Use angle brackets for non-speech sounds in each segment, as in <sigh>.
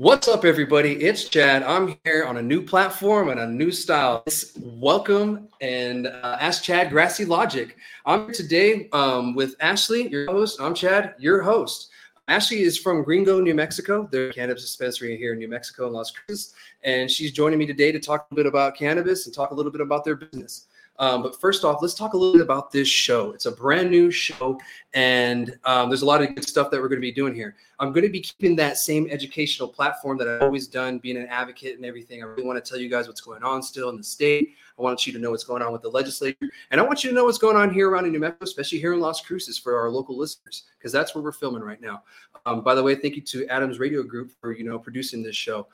What's up, everybody? It's Chad. I'm here on a new platform and a new style. Welcome and uh, Ask Chad Grassy Logic. I'm here today um, with Ashley, your host. I'm Chad, your host. Ashley is from Gringo, New Mexico. They're a cannabis dispensary here in New Mexico in Las Cruces. And she's joining me today to talk a bit about cannabis and talk a little bit about their business. Um, but first off, let's talk a little bit about this show. It's a brand new show, and um, there's a lot of good stuff that we're going to be doing here. I'm going to be keeping that same educational platform that I've always done, being an advocate and everything. I really want to tell you guys what's going on still in the state. I want you to know what's going on with the legislature, and I want you to know what's going on here around in New Mexico, especially here in Las Cruces for our local listeners, because that's where we're filming right now. Um, by the way, thank you to Adams Radio Group for you know producing this show.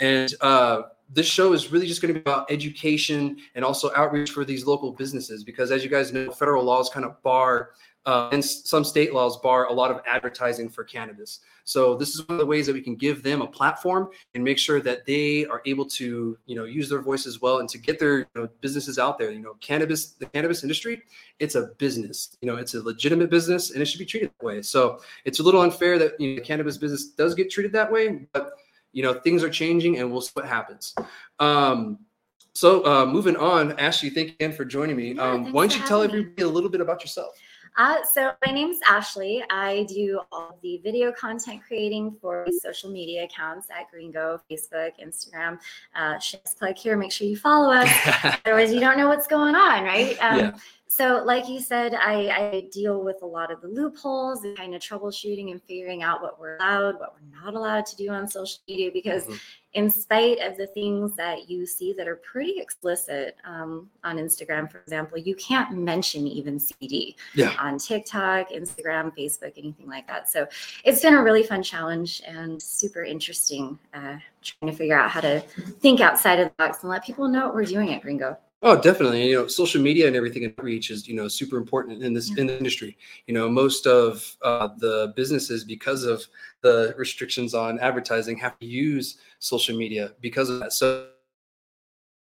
And uh, this show is really just going to be about education and also outreach for these local businesses because, as you guys know, federal laws kind of bar uh, and some state laws bar a lot of advertising for cannabis. So this is one of the ways that we can give them a platform and make sure that they are able to, you know, use their voice as well and to get their you know, businesses out there. You know, cannabis, the cannabis industry, it's a business. You know, it's a legitimate business and it should be treated that way. So it's a little unfair that you know, the cannabis business does get treated that way, but you know things are changing and we'll see what happens um, so uh, moving on ashley thank you again for joining me yeah, um, why don't you tell me. everybody a little bit about yourself uh, so my name is Ashley. I do all the video content creating for social media accounts at Gringo, Facebook, Instagram. Uh, plug here. Make sure you follow us. <laughs> Otherwise, you don't know what's going on, right? Um, yeah. So, like you said, I, I, deal with a lot of the loopholes and kind of troubleshooting and figuring out what we're allowed, what we're not allowed to do on social media. Because, mm-hmm. in spite of the things that you see that are pretty explicit um, on Instagram, for example, you can't mention even CBD yeah. on TikTok, Instagram, Facebook, anything like that. So, it's been a really fun challenge and super interesting uh, trying to figure out how to think outside of the box and let people know what we're doing at Gringo. Oh, definitely. You know, social media and everything in reach is you know super important in this yeah. in the industry. You know, most of uh, the businesses, because of the restrictions on advertising, have to use social media because of that. So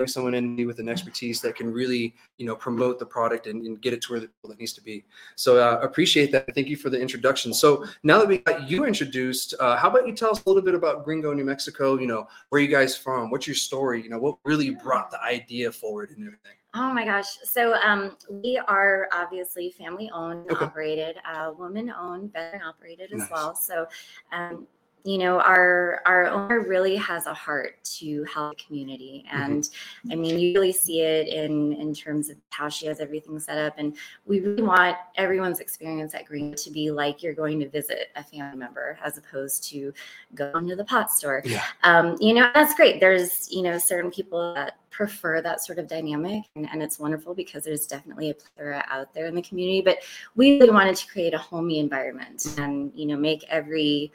someone in me with an expertise that can really you know promote the product and, and get it to where the people that needs to be so uh, appreciate that thank you for the introduction so now that we got you introduced uh, how about you tell us a little bit about gringo new mexico you know where you guys from what's your story you know what really brought the idea forward and everything Oh my gosh. So um, we are obviously family owned, okay. operated, uh, woman owned, veteran operated as nice. well. So um, you know our our owner really has a heart to help the community mm-hmm. and mm-hmm. i mean you really see it in in terms of how she has everything set up and we really want everyone's experience at green to be like you're going to visit a family member as opposed to going to the pot store yeah. um, you know that's great there's you know certain people that prefer that sort of dynamic and, and, it's wonderful because there's definitely a plethora out there in the community but we really wanted to create a homey environment and you know make every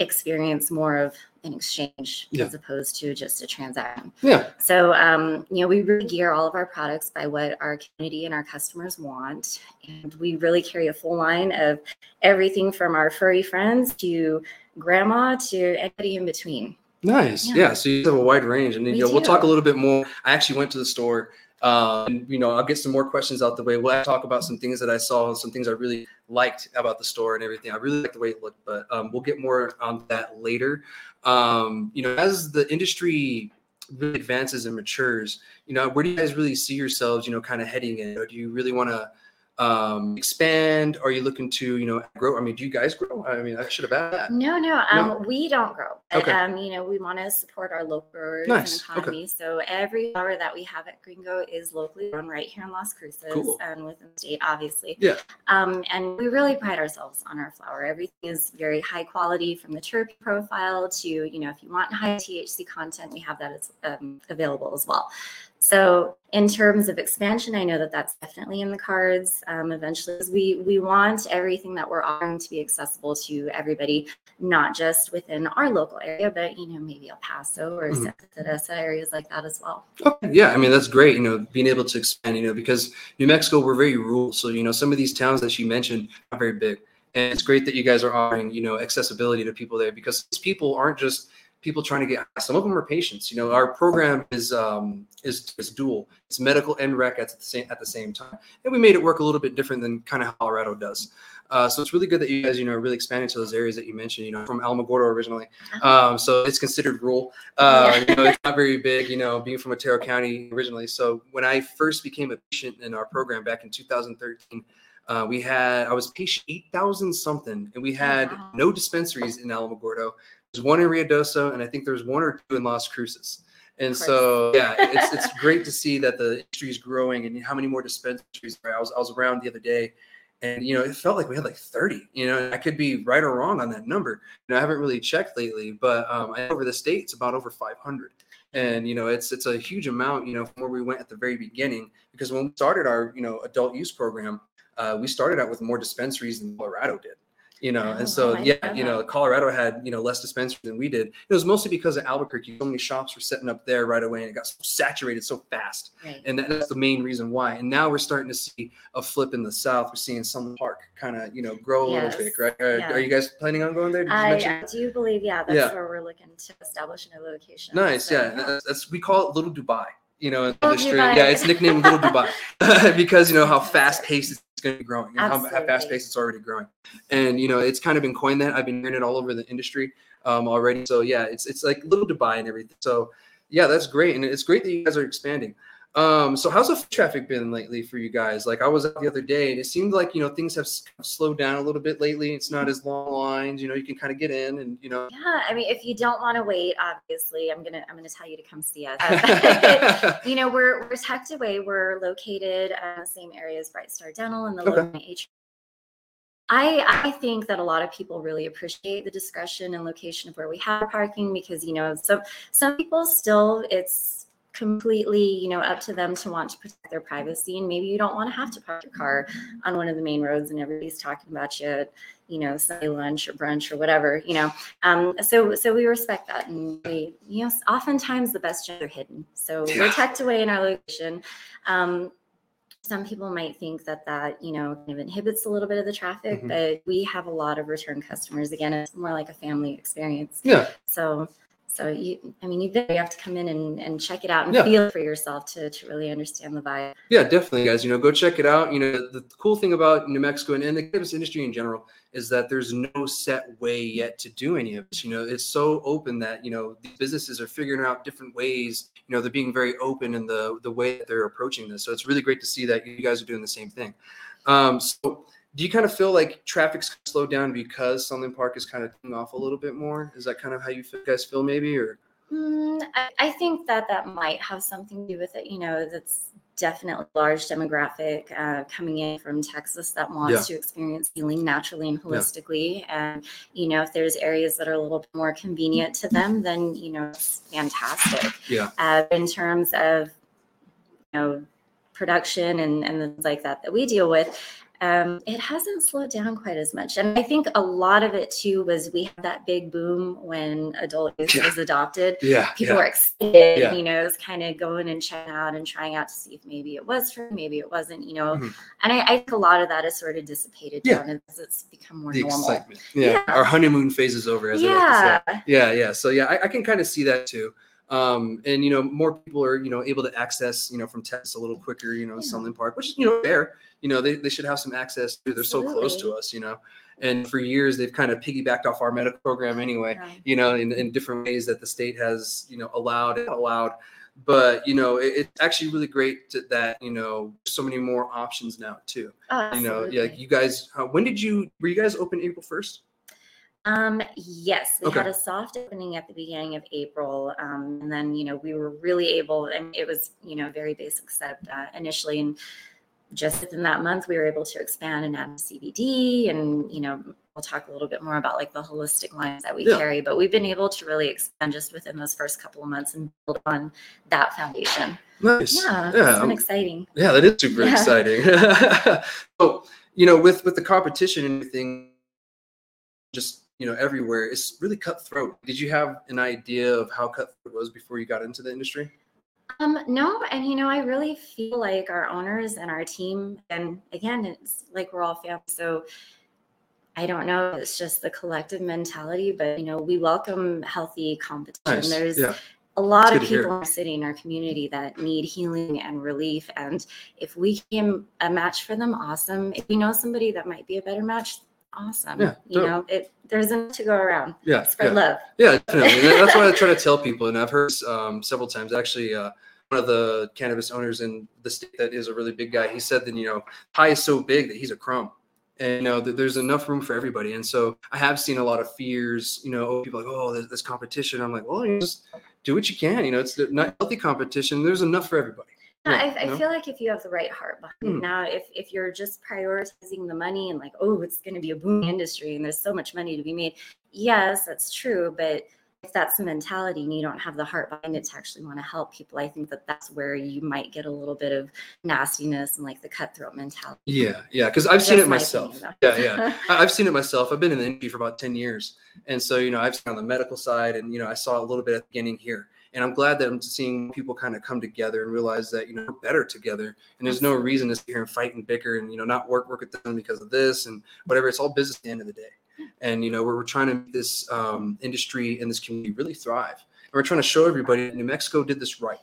experience more of an exchange yeah. as opposed to just a transaction. Yeah. So, um, you know, we really gear all of our products by what our community and our customers want. And we really carry a full line of everything from our furry friends to grandma to anybody in between. Nice. Yeah. yeah so you have a wide range. And then, we you know, we'll talk a little bit more. I actually went to the store um, and, you know, I'll get some more questions out the way. We'll talk about some things that I saw, some things I really liked about the store and everything. I really like the way it looked, but um, we'll get more on that later. Um, you know, as the industry really advances and matures, you know, where do you guys really see yourselves, you know, kind of heading in? Or do you really want to um expand are you looking to you know grow i mean do you guys grow i mean i should have asked that no no um no? we don't grow okay. um you know we want to support our local growers nice. and economy okay. so every flower that we have at gringo is locally grown right here in las cruces cool. and within the state obviously yeah um and we really pride ourselves on our flower everything is very high quality from the terpene profile to you know if you want high thc content we have that as um, available as well so in terms of expansion, I know that that's definitely in the cards. Um, eventually, we we want everything that we're offering to be accessible to everybody, not just within our local area, but you know maybe El Paso or mm-hmm. Santa areas like that as well. Okay. Yeah, I mean that's great. You know, being able to expand. You know, because New Mexico we're very rural, so you know some of these towns that you mentioned are very big, and it's great that you guys are offering you know accessibility to people there because these people aren't just people trying to get. Some of them are patients. You know, our program is um, is, is dual. It's medical and rec at the same at the same time, and we made it work a little bit different than kind of Colorado does. Uh, so it's really good that you guys, you know, really expanding to those areas that you mentioned. You know, from Alamogordo originally, um, so it's considered rural. Uh, you know, it's <laughs> not very big. You know, being from Otero County originally. So when I first became a patient in our program back in 2013. Uh, we had I was patient eight thousand something, and we had wow. no dispensaries in Alamogordo. There's one in Ruidoso, and I think there's one or two in Las Cruces. And so, yeah, it's <laughs> it's great to see that the industry is growing and how many more dispensaries. I was I was around the other day, and you know, it felt like we had like 30. You know, I could be right or wrong on that number. You know, I haven't really checked lately, but um, over the state it's about over 500. And you know, it's it's a huge amount. You know, from where we went at the very beginning, because when we started our you know adult use program, uh, we started out with more dispensaries than Colorado did you know Oh, and so yeah you know colorado had you know less dispensaries than we did it was mostly because of albuquerque so many shops were setting up there right away and it got so saturated so fast Right. and that, that's the main reason why and now we're starting to see a flip in the south we're seeing some park kind of you know grow a Yes. little bit right uh, Yeah. are you guys planning on going there I, I do believe, yeah, that's Yeah. where we're looking to establish a new location. Nice, So, yeah. That's, that's we call it Little Dubai. You know, in the. Dubai. Yeah, it's nicknamed Little Dubai <laughs> <laughs> because you know how fast paced it's going to be growing, and how, how fast paced it's already growing. And you know, it's kind of been coined that. I've been hearing it all over the industry um, already. So yeah, it's it's like Little Dubai and everything. So yeah, that's great, and it's great that you guys are expanding. Um, so how's the traffic been lately for you guys? Like I was out the other day, and it seemed like you know things have slowed down a little bit lately. It's not as long lines. You know, you can kind of get in, and you know. Yeah, I mean, if you don't want to wait, obviously, I'm gonna I'm gonna tell you to come see us. <laughs> <laughs> you know, we're we're tucked away. We're located uh, the same area as Bright Star Dental and the Okay. I I think that a lot of people really appreciate the discretion and location of where we have parking because you know some some people still it's completely you know up to them to want to protect their privacy and maybe you don't want to have to park your car on one of the main roads and everybody's talking about you at you know Sunday lunch or brunch or whatever you know um, so so we respect that and we you know oftentimes the best gems are hidden so Yeah. we're tucked away in our location um, some people might think that that you know kind of inhibits a little bit of the traffic Mhm. but we have a lot of return customers again it's more like a family experience yeah. so so you i mean you you have to come in and, and check it out and Yeah. feel for yourself to, to really understand the vibe Yeah, definitely, guys. You know, go check it out. You know, the, the cool thing about New Mexico and, and the cannabis industry in general is that there's no set way yet to do any of this. You know, it's so open that you know these businesses are figuring out different ways. You know, they're being very open in the the way that they're approaching this. So it's really great to see that you guys are doing the same thing. Um, so. Do you kind of feel like traffic's slowed down because Sunland Park is kind of taking off a little bit more? Is that kind of how you guys feel, maybe, or Mm, I, I think that that might have something to do with it. You know, that's definitely large demographic uh, coming in from Texas that wants to experience healing naturally and holistically. And, you know, if there's areas that are a little bit more convenient to them, then, you know, it's fantastic. Yeah. Uh, in terms of, you know, production and, and things like that that we deal with, um, it hasn't slowed down quite as much. And I think a lot of it too was we had that big boom when adult use Yeah. was adopted. yeah, People were excited, Yeah. you know, it was kind of going and checking out and trying out to see if maybe it was for, maybe it wasn't, you know. Mhm. And I, I think a lot of that has sort of dissipated Yeah. down as it's become more the normal. excitement. Yeah. Yeah. our honeymoon phase is over, as I like to say. Yeah. Yeah, yeah. So yeah, I, I can kind of see that too. Um, and you know, more people are you know able to access you know from Texas a little quicker. You know, Yeah. Sunland Park, which is you know fair. You know, they, they should have some access too. They're so close to us. You know, and for years they've kind of piggybacked off our medical program anyway. Right. You know, in, in different ways that the state has you know allowed and allowed. But you know, it, it's actually really great to, that you know so many more options now too. Oh, You know, yeah. You guys, uh, when did you were you guys open April first? Um, yes, we Okay. had a soft opening at the beginning of April, um, and then you know we were really able, and it was you know very basic setup uh, initially, and just within that month we were able to expand and add CBD, and you know we'll talk a little bit more about like the holistic lines that we Yeah. carry, but we've been able to really expand just within those first couple of months and build on that foundation. Nice. Yeah, yeah. it's been exciting. Yeah, that is super <laughs> Yeah. exciting. <laughs> so, you know, with with the competition and everything, just you know, everywhere, it's really cutthroat. Did you have an idea of how cutthroat was before you got into the industry? Um, no, and you know, I really feel like our owners and our team, and again, it's like we're all family. So I don't know, it's just the collective mentality, but you know, we welcome healthy competition. Nice. There's yeah, a lot That's of good to hear. people in our city in our community that need healing and relief and if we can a match for them awesome if you know somebody that might be a better match awesome Yeah, you dope. know it there's enough to go around Yeah, spread yeah. love Yeah, definitely. That's why I try to tell <laughs> people, and I've heard um, several times. Actually, uh, one of the cannabis owners in the state that is a really big guy. He said that you know, high is so big that he's a crumb, and you know that there's enough room for everybody. And so I have seen a lot of fears. You know, people like, oh, there's this competition. I'm like, well, you just do what you can. You know, it's not healthy competition. There's enough for everybody. I, I feel like if you have the right heart behind Hmm. it now, if if you're just prioritizing the money and like, oh, it's going to be a booming industry and there's so much money to be made, yes, that's true. But if that's the mentality and you don't have the heart behind it to actually want to help people, I think that that's where you might get a little bit of nastiness and like the cutthroat mentality. Yeah, yeah, because I've seen it myself. opinion, Yeah, yeah. <laughs> I've seen it myself. I've been in the industry for about 10 years. And so, you know, I've seen on the medical side and, you know, I saw a little bit at the beginning here. And I'm glad that I'm seeing people kind of come together and realize that, you know, we're better together. And there's no reason to sit here and fight and bicker and, you know, not work, work with them because of this and whatever. It's all business at the end of the day. And, you know, we're, we're trying to make this um, industry and this community really thrive. And we're trying to show everybody that New Mexico did this right.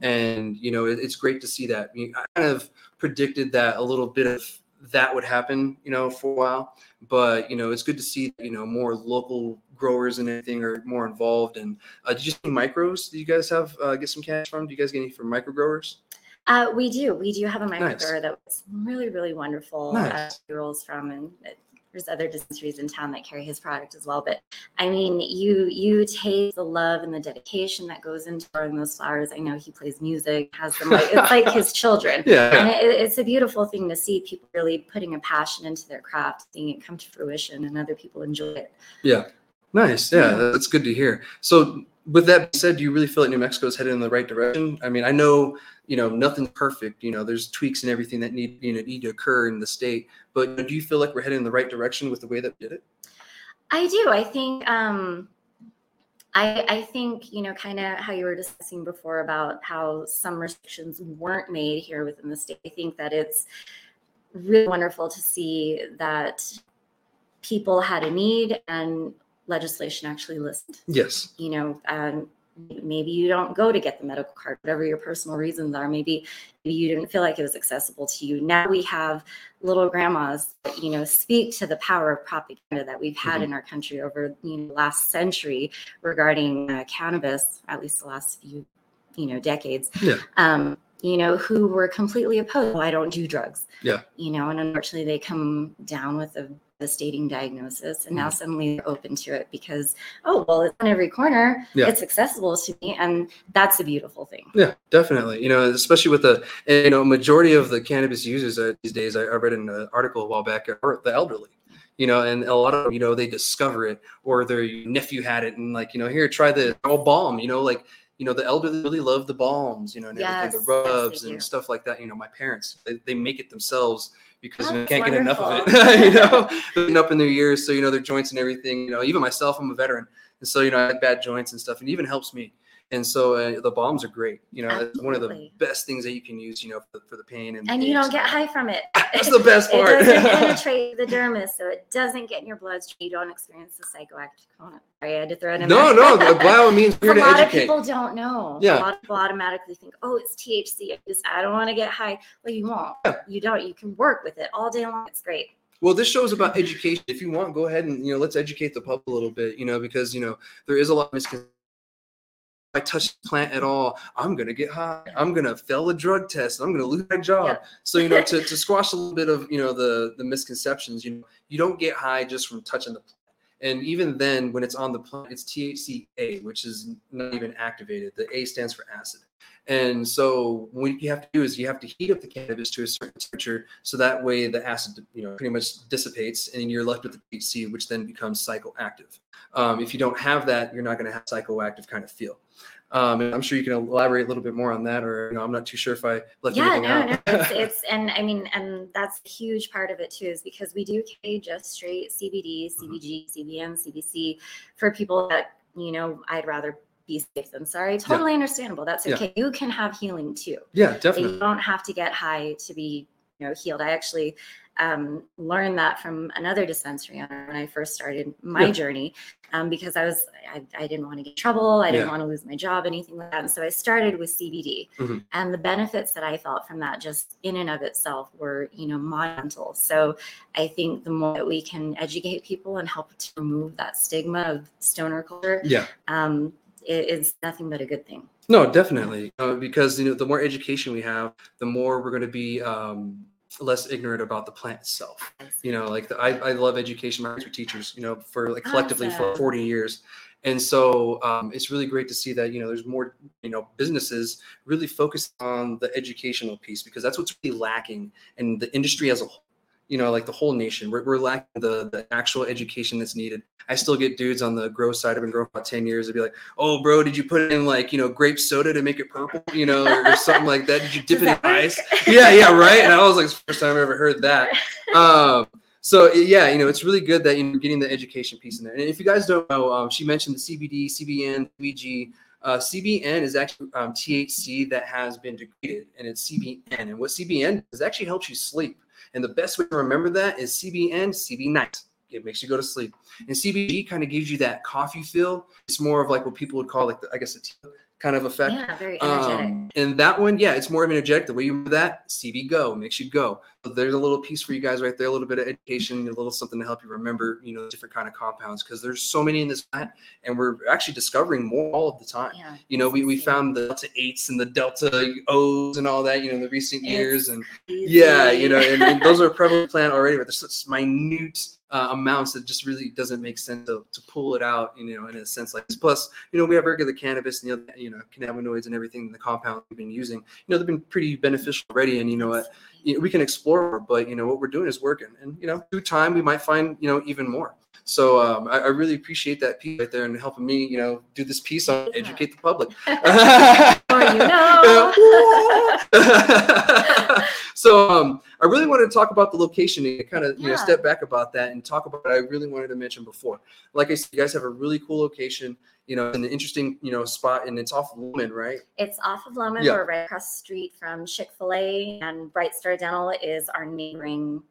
And, you know, it, it's great to see that. I, mean, I kind of predicted that a little bit of that would happen, you know, for a while. But you know, it's good to see you know more local growers and everything are more involved. And uh, did you see micros? Do you guys have uh, get some cash from? Do you guys get any from micro growers? Uh, we do. We do have a micro Nice. grower that was really, really wonderful. Uh, Nice. he rolls from, and it, there's other dispensaries in town that carry his product as well. But I mean, you you taste the love and the dedication that goes into growing those flowers. I know he plays music, has them like it's like his <laughs> children. And Yeah, it, it's a beautiful thing to see people really putting a passion into their craft, seeing it come to fruition, and other people enjoy it. yeah, nice. Yeah, that's good to hear. So, with that said, do you really feel like New Mexico is headed in the right direction? I mean, I know you know nothing's perfect. You know, there's tweaks and everything that need you know need to occur in the state. But do you feel like we're headed in the right direction with the way that we did it? I do. I think um I I think, you know, kind of how you were discussing before about how some restrictions weren't made here within the state. I think that it's really wonderful to see that people had a need and legislation actually listened. Yes. You know, um, maybe you don't go to get the medical card, whatever your personal reasons are. Maybe, maybe you didn't feel like it was accessible to you. Now we have little grandmas that, you know, speak to the power of propaganda that we've had Mhm. in our country over you know, last century regarding uh, cannabis, at least the last few, you know, decades. Yeah. Um, you know, who were completely opposed. "Oh, I don't do drugs. Yeah. You know, and unfortunately they come down with a devastating diagnosis and now Mm-hmm. suddenly they're open to it because, oh, well, it's on every corner. Yeah. It's accessible to me. And that's a beautiful thing. Yeah, definitely. You know, especially with the you know majority of the cannabis users uh, these days. I, I read in an article a while back are the elderly. You know, and a lot of you know they discover it or their nephew had it and like you know here try the all balm. You know, like you know the elderly really love the balms. You know, and everything, Yes, the yes, they rubs do. and stuff like that. You know, my parents they, they make it themselves because you know, can't get enough of it. <laughs> you know, getting up in their years, so you know their joints and everything. You know, even myself, I'm a veteran, and so you know I had bad joints and stuff, and it even helps me. And so uh, the balms are great. You know, it's one of the best things that you can use. You know, for, for the pain and. And the you don't get high from it. <laughs> That's the best part It doesn't <laughs> penetrate the dermis, so it doesn't get in your bloodstream. You don't experience the psychoactive component. Sorry, I had to throw it in no, there. no. By all means, a to lot of people don't know. Yeah. A lot of people automatically think, oh, it's THC. I just I don't want to get high. Well, you won't. Yeah. You don't. You can work with it all day long. It's great. Well, this show is about education. If you want, go ahead and you know, let's educate the public a little bit. You know, because you know there is a lot of misconceptions. I touch the plant at all, I'm gonna get high. I'm gonna fail a drug test. I'm gonna lose my job. Yep. So you know, to, <laughs> to squash a little bit of you know the the misconceptions, you know, you don't get high just from touching the plant. And even then, when it's on the plant, it's THCA, which is not even activated. The A stands for acid. And so what you have to do is you have to heat up the cannabis to a certain temperature, so that way the acid, you know, pretty much dissipates, and you're left with the THC, which then becomes psychoactive. Um, if you don't have that, you're not going to have psychoactive kind of feel. Um, I'm sure you can elaborate a little bit more on that, or you know, I'm not too sure if I left yeah, anything no, out. no. <laughs> It's, it's and I mean, and that's a huge part of it too, is because we do carry just straight CBD. CBG, CBN, CBC for people that you know I'd rather be safe than sorry. Totally understandable. That's Yeah. okay. You can have healing too. yeah, definitely. You don't have to get high to be you know healed. I actually um, learned that from another dispensary owner when I first started my Yeah. journey um, because I was I, I didn't want to get in trouble. I didn't Yeah. want to lose my job, anything like that. And so I started with CBD, Mhm. and the benefits that I felt from that just in and of itself were you know monumental. So I think the more that we can educate people and help to remove that stigma of stoner culture, Yeah. um, it is nothing but a good thing. No, definitely, uh, because you know the more education we have, the more we're going to be um, less ignorant about the plant itself. You know, like the, I, I love education. My teachers, you know, for like collectively for 40 years. And so um, it's really great to see that, you know, there's more, you know, businesses really focus on the educational piece because that's what's really lacking in the industry as a whole. You know, like the whole nation, we're, we're lacking the, the actual education that's needed. I still get dudes on the grow side. I've been growing for about 10 years. They'd be like, oh, bro, did you put in like, you know, grape soda to make it purple, you know, or, or something like that? Did you dip it in ice? Yeah, yeah, right. And I was like, it's the first time I've ever heard that. <laughs> Um, so yeah, you know, it's really good that you're getting the education piece in there. And if you guys don't know, um, she mentioned the CBD, CBN, CBG. Uh, CBN is actually um, THC that has been degraded, and it's CBN. And what CBN does actually helps you sleep. And the best way to remember that is CBN, CB night. It makes you go to sleep. And CBG kind of gives you that coffee feel. It's more of like what people would call like, the, I guess, a tea kind of effect. Yeah, very energetic. Um, and that one, yeah, it's more of an energetic. The way you remember that, CB Go makes you go. So there's a little piece for you guys right there, a little bit of education, a little something to help you remember, you know, different kind of compounds because there's so many in this plant, and we're actually discovering more all of the time. yeah, You know, we, we found the delta eights and the delta O's and all that, you know, in the recent years, and easy. yeah, you know, and, and those are prevalent plant already, but there's such minute uh, amounts that just really doesn't make sense to, to pull it out, you know, in a sense like this. Plus, you know, we have regular cannabis and the other, you know, cannabinoids and everything in the compound we've been using. You know, they've been pretty beneficial already, and you know know, we can explore but you know what we're doing is working, and you know, through time we might find you know even more. So um, I, I really appreciate that piece right there and helping me, you know, do this piece on Yeah. educate the public. <laughs> Or you <laughs> know. <laughs> so um, I really wanted to talk about the location and kind of you know step back about that and talk about what I really wanted to mention before. Like I said, you guys have a really cool location. You know, an interesting you know spot, and it's off of Lumen, right? It's off of Lohman. Yeah. We're right across the street from Chick fil A, and Bright Star Dental is our neighboring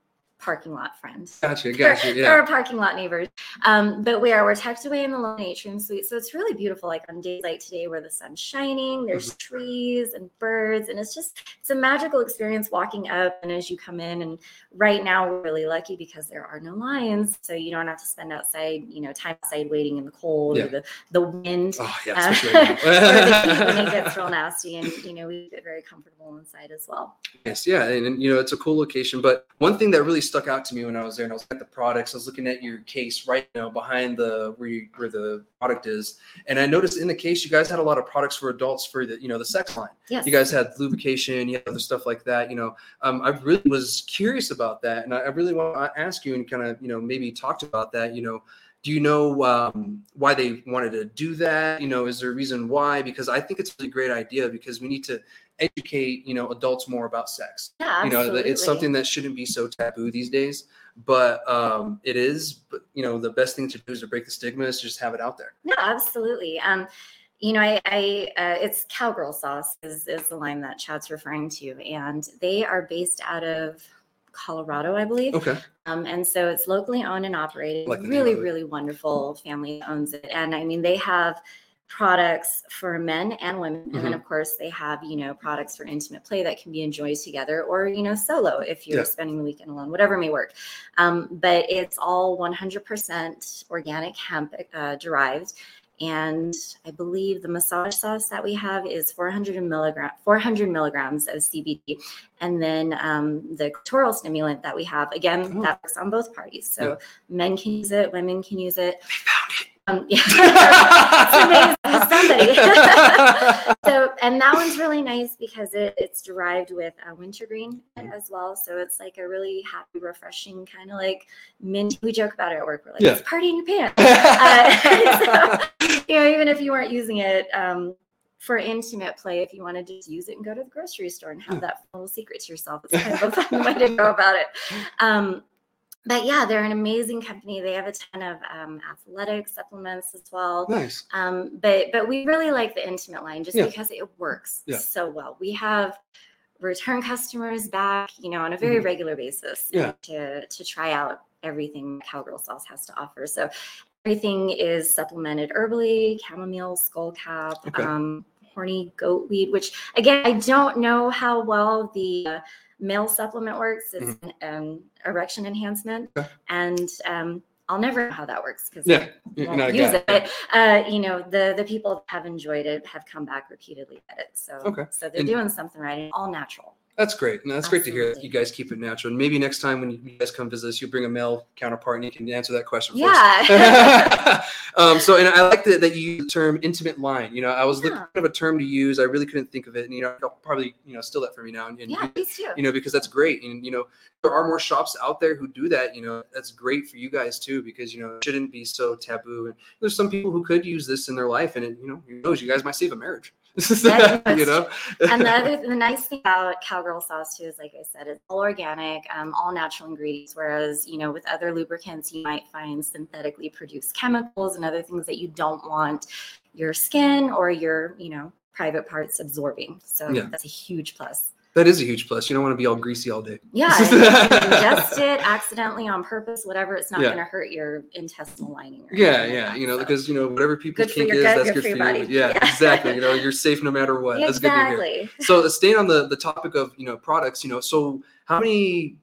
parking lot friend. Gotcha, <laughs> gotcha. They're Yeah, our parking lot neighbors. Um, but we are we're tucked away in the Lone Atrium Suite, so it's really beautiful. Like on days like today, where the sun's shining, there's Mm-hmm. trees and birds, and it's just it's a magical experience walking up. And as you come in, and right now we're really lucky because there are no lines, so you don't have to spend outside, you know, time outside waiting in the cold Yeah. or the the wind. Oh yeah, Uh, especially right <laughs> the when it gets <laughs> real nasty, and you know we get very comfortable inside as well. Yes, yeah, and, and, you know it's a cool location. But one thing that really stuck out to me when I was there, and I was at the products, I was looking at your case right now behind the where you, where the product is, and I noticed in the case you guys had a lot of products for adults for the you know the sex line. Yes, You guys had lubrication, you had other stuff like that. You know, um, I really was curious about that, and I, I really want to ask you and kind of you know maybe talked about that. You know, do you know um, why they wanted to do that? You know, is there a reason why? Because I think it's a really great idea because we need to educate you know adults more about sex. yeah, absolutely. You know, it's something that shouldn't be so taboo these days, but um, it is. But you know, the best thing to do is to break the stigma is to just have it out there. No, absolutely. Um, you know, I, I uh, it's cowgirl sauce is is the line that Chad's referring to, and they are based out of Colorado, I believe. Okay. Um, and so it's locally owned and operated. Like really, really wonderful family owns it, and I mean they have products for men and women and Mm-hmm. then of course they have you know products for intimate play that can be enjoyed together or you know solo if you're Yeah. spending the weekend alone whatever may work um, but it's all 100% organic hemp uh, derived and I believe the massage sauce that we have is 400 milligram 400 milligrams of CBD, and then um, the clitoral stimulant that we have again Oh. that works on both parties. So men can use it, women can use it. Um, yeah, <laughs> <laughs> it's amazing. Somebody. <laughs> <laughs> so, and that one's really nice because it, it's derived with uh, wintergreen as well. So it's like a really happy, refreshing kind of like mint. We joke about it at work. We're like, Yeah. it's party in your pants. <laughs> Uh, so, you know, even if you weren't using it um, for intimate play, if you want to just use it and go to the grocery store and have that little secret to yourself, it's kind of a fun way to go about it. Um, but yeah, they're an amazing company. They have a ton of um, athletic supplements as well. nice. Um, but but we really like the intimate line just Yeah. because it works Yeah. so well. We have return customers back, you know, on a very Mhm. regular basis Yeah. to to try out everything Cowgirl Sauce has to offer. So everything is supplemented herbally, chamomile, skullcap, Okay. um, horny goatweed, which again, I don't know how well the uh, male supplement works. It's an um, erection enhancement, Mm-hmm. Okay. and um, I'll never know how that works because Yeah. I won't use it. But uh, you know, the the people that have enjoyed it have come back repeatedly at it. So Okay. so they're And- doing something right, all natural. That's great. And that's great to hear you guys keep it natural. And maybe next time when you guys come visit us, you'll bring a male counterpart and you can answer that question for us. Yeah. <laughs> um, so, and I like that, that you use the term intimate line. You know, I was looking Yeah. of a term to use. I really couldn't think of it. And, you know, I'll probably, you know, steal that from you now. And, and yeah, please do. you know, because that's great. And, you know, there are more shops out there who do that. You know, that's great for you guys too, because, you know, it shouldn't be so taboo. And there's some people who could use this in their life. And, it, you know, who knows, you guys might save a marriage. <laughs> You know? and the other the nice thing about cowgirl sauce too is like i said it's all organic um, all natural ingredients whereas you know with other lubricants you might find synthetically produced chemicals and other things that you don't want your skin or your you know private parts absorbing so Yeah. that's a huge plus that is a huge plus. You don't want to be all greasy all day. yeah <laughs> if you ingest it accidentally on purpose whatever it's not Yeah. going to hurt your intestinal lining or Yeah, like yeah, that, you know, so. because you know whatever people for is, gut, that's good good for your body. Yeah, <laughs> Yeah. exactly. You know, you're safe no matter what. That's good to hear. exactly So, staying on the the topic of you know products, you know, so how many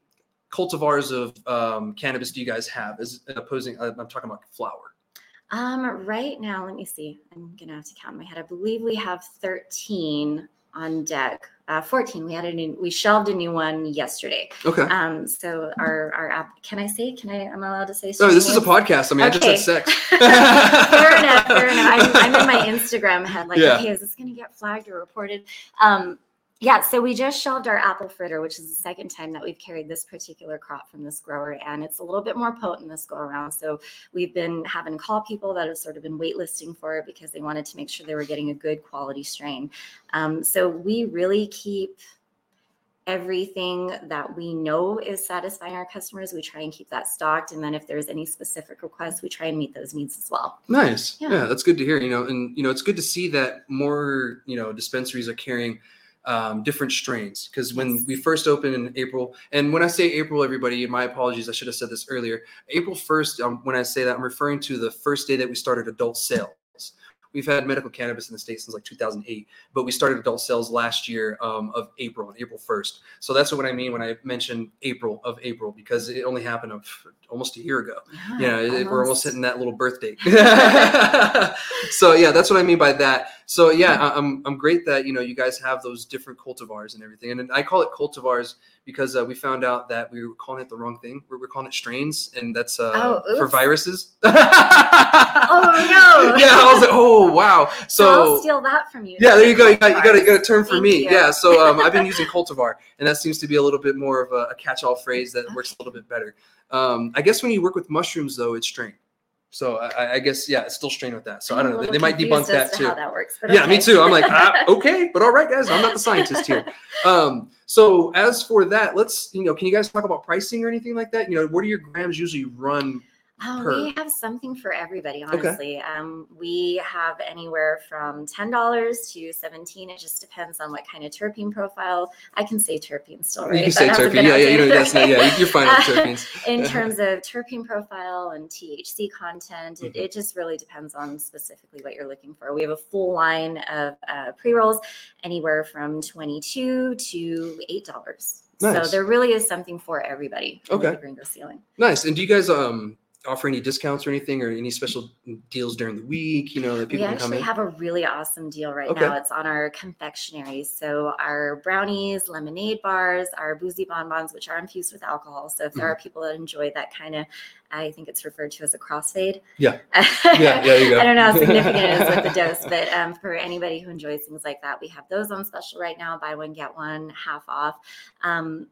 cultivars of um, cannabis do you guys have? As opposing, uh, I'm talking about flower. Um, right now, let me see. I'm gonna have to count in my head. I believe we have 13 on deck. Uh, 14. We had a new. We shelved a new one yesterday. Okay. Um, so our our app. Can I say? Can I? I'm allowed to say? No, this is a podcast. I mean, I just Okay. said sex. <laughs> fair enough. Fair enough. I'm, I'm in my Instagram head. Like, Yeah. okay, is this gonna get flagged or reported? Um, yeah, so we just shelved our apple fritter, which is the second time that we've carried this particular crop from this grower, and it's a little bit more potent this go around. So we've been having to call people that have sort of been waitlisting for it because they wanted to make sure they were getting a good quality strain. Um, so we really keep everything that we know is satisfying our customers. We try and keep that stocked, and then if there's any specific requests, we try and meet those needs as well. Nice. Yeah. Yeah. that's good to hear. You know, and you know, it's good to see that more you know dispensaries are carrying um, different strains. Because when we first opened in April, and when I say April, everybody, my apologies, I should have said this earlier. April first, um, when I say that, I'm referring to the first day that we started adult sales. We've had medical cannabis in the state since like 2008, but we started adult sales last year um, of April, on April 1st. So that's what I mean when I mention April of April, because it only happened of almost a year ago yeah it- it- we're almost hitting that little birthday. <laughs> <laughs> so yeah that's what i mean by that so yeah i'm i'm great that you know you guys have those different cultivars and everything and i call it cultivars because uh, we found out that we were calling it the wrong thing we were calling it strains and that's uh, Oh, for viruses <laughs> Oh, no. yeah i was like oh wow So, I'll steal that from you. yeah, there you go. You got, you got, a, you got a term for Thank me. you. Yeah. So um, I've been <laughs> using cultivar, and that seems to be a little bit more of a, a catch-all phrase that works a little bit better. Um, I guess when you work with mushrooms, though, it's strain. So I, I guess yeah, it's still strain with that. So I I'm don't know. They, might debunk that to too. How that works. Yeah, me too. I'm like, ah, <laughs> okay, but all right, guys. I'm not the scientist here. Um, so as for that, let's you know, can you guys talk about pricing or anything like that? You know, what do your grams usually run? Oh, per- we have something for everybody, honestly. Um, we have anywhere from ten dollars to seventeen. It just depends on what kind of terpene profile. I can say terpene still, right? You can say terpene. Yeah, yeah. You know, that's not, yeah. You're fine with <laughs> terpenes. in <laughs> terms of terpene profile and THC content, it, Mhm. it just really depends on specifically what you're looking for. We have a full line of uh, pre rolls, anywhere from twenty-two to eight dollars. Nice. So there really is something for everybody. Okay. the Gringo ceiling. Nice. And do you guys um offer any discounts or anything, or any special deals during the week? You know, that We people can come in. have a really awesome deal right Okay. now. It's on our confectionery. So our brownies, lemonade bars, our boozy bonbons, which are infused with alcohol. So if there are Mm-hmm. people that enjoy that kind of, I think it's referred to as a crossfade. Yeah. <laughs> Yeah, there you go. I don't know how <laughs> significant it is with the dose, but um, for anybody who enjoys things like that, we have those on special right now. Buy one, get one, half off. Um,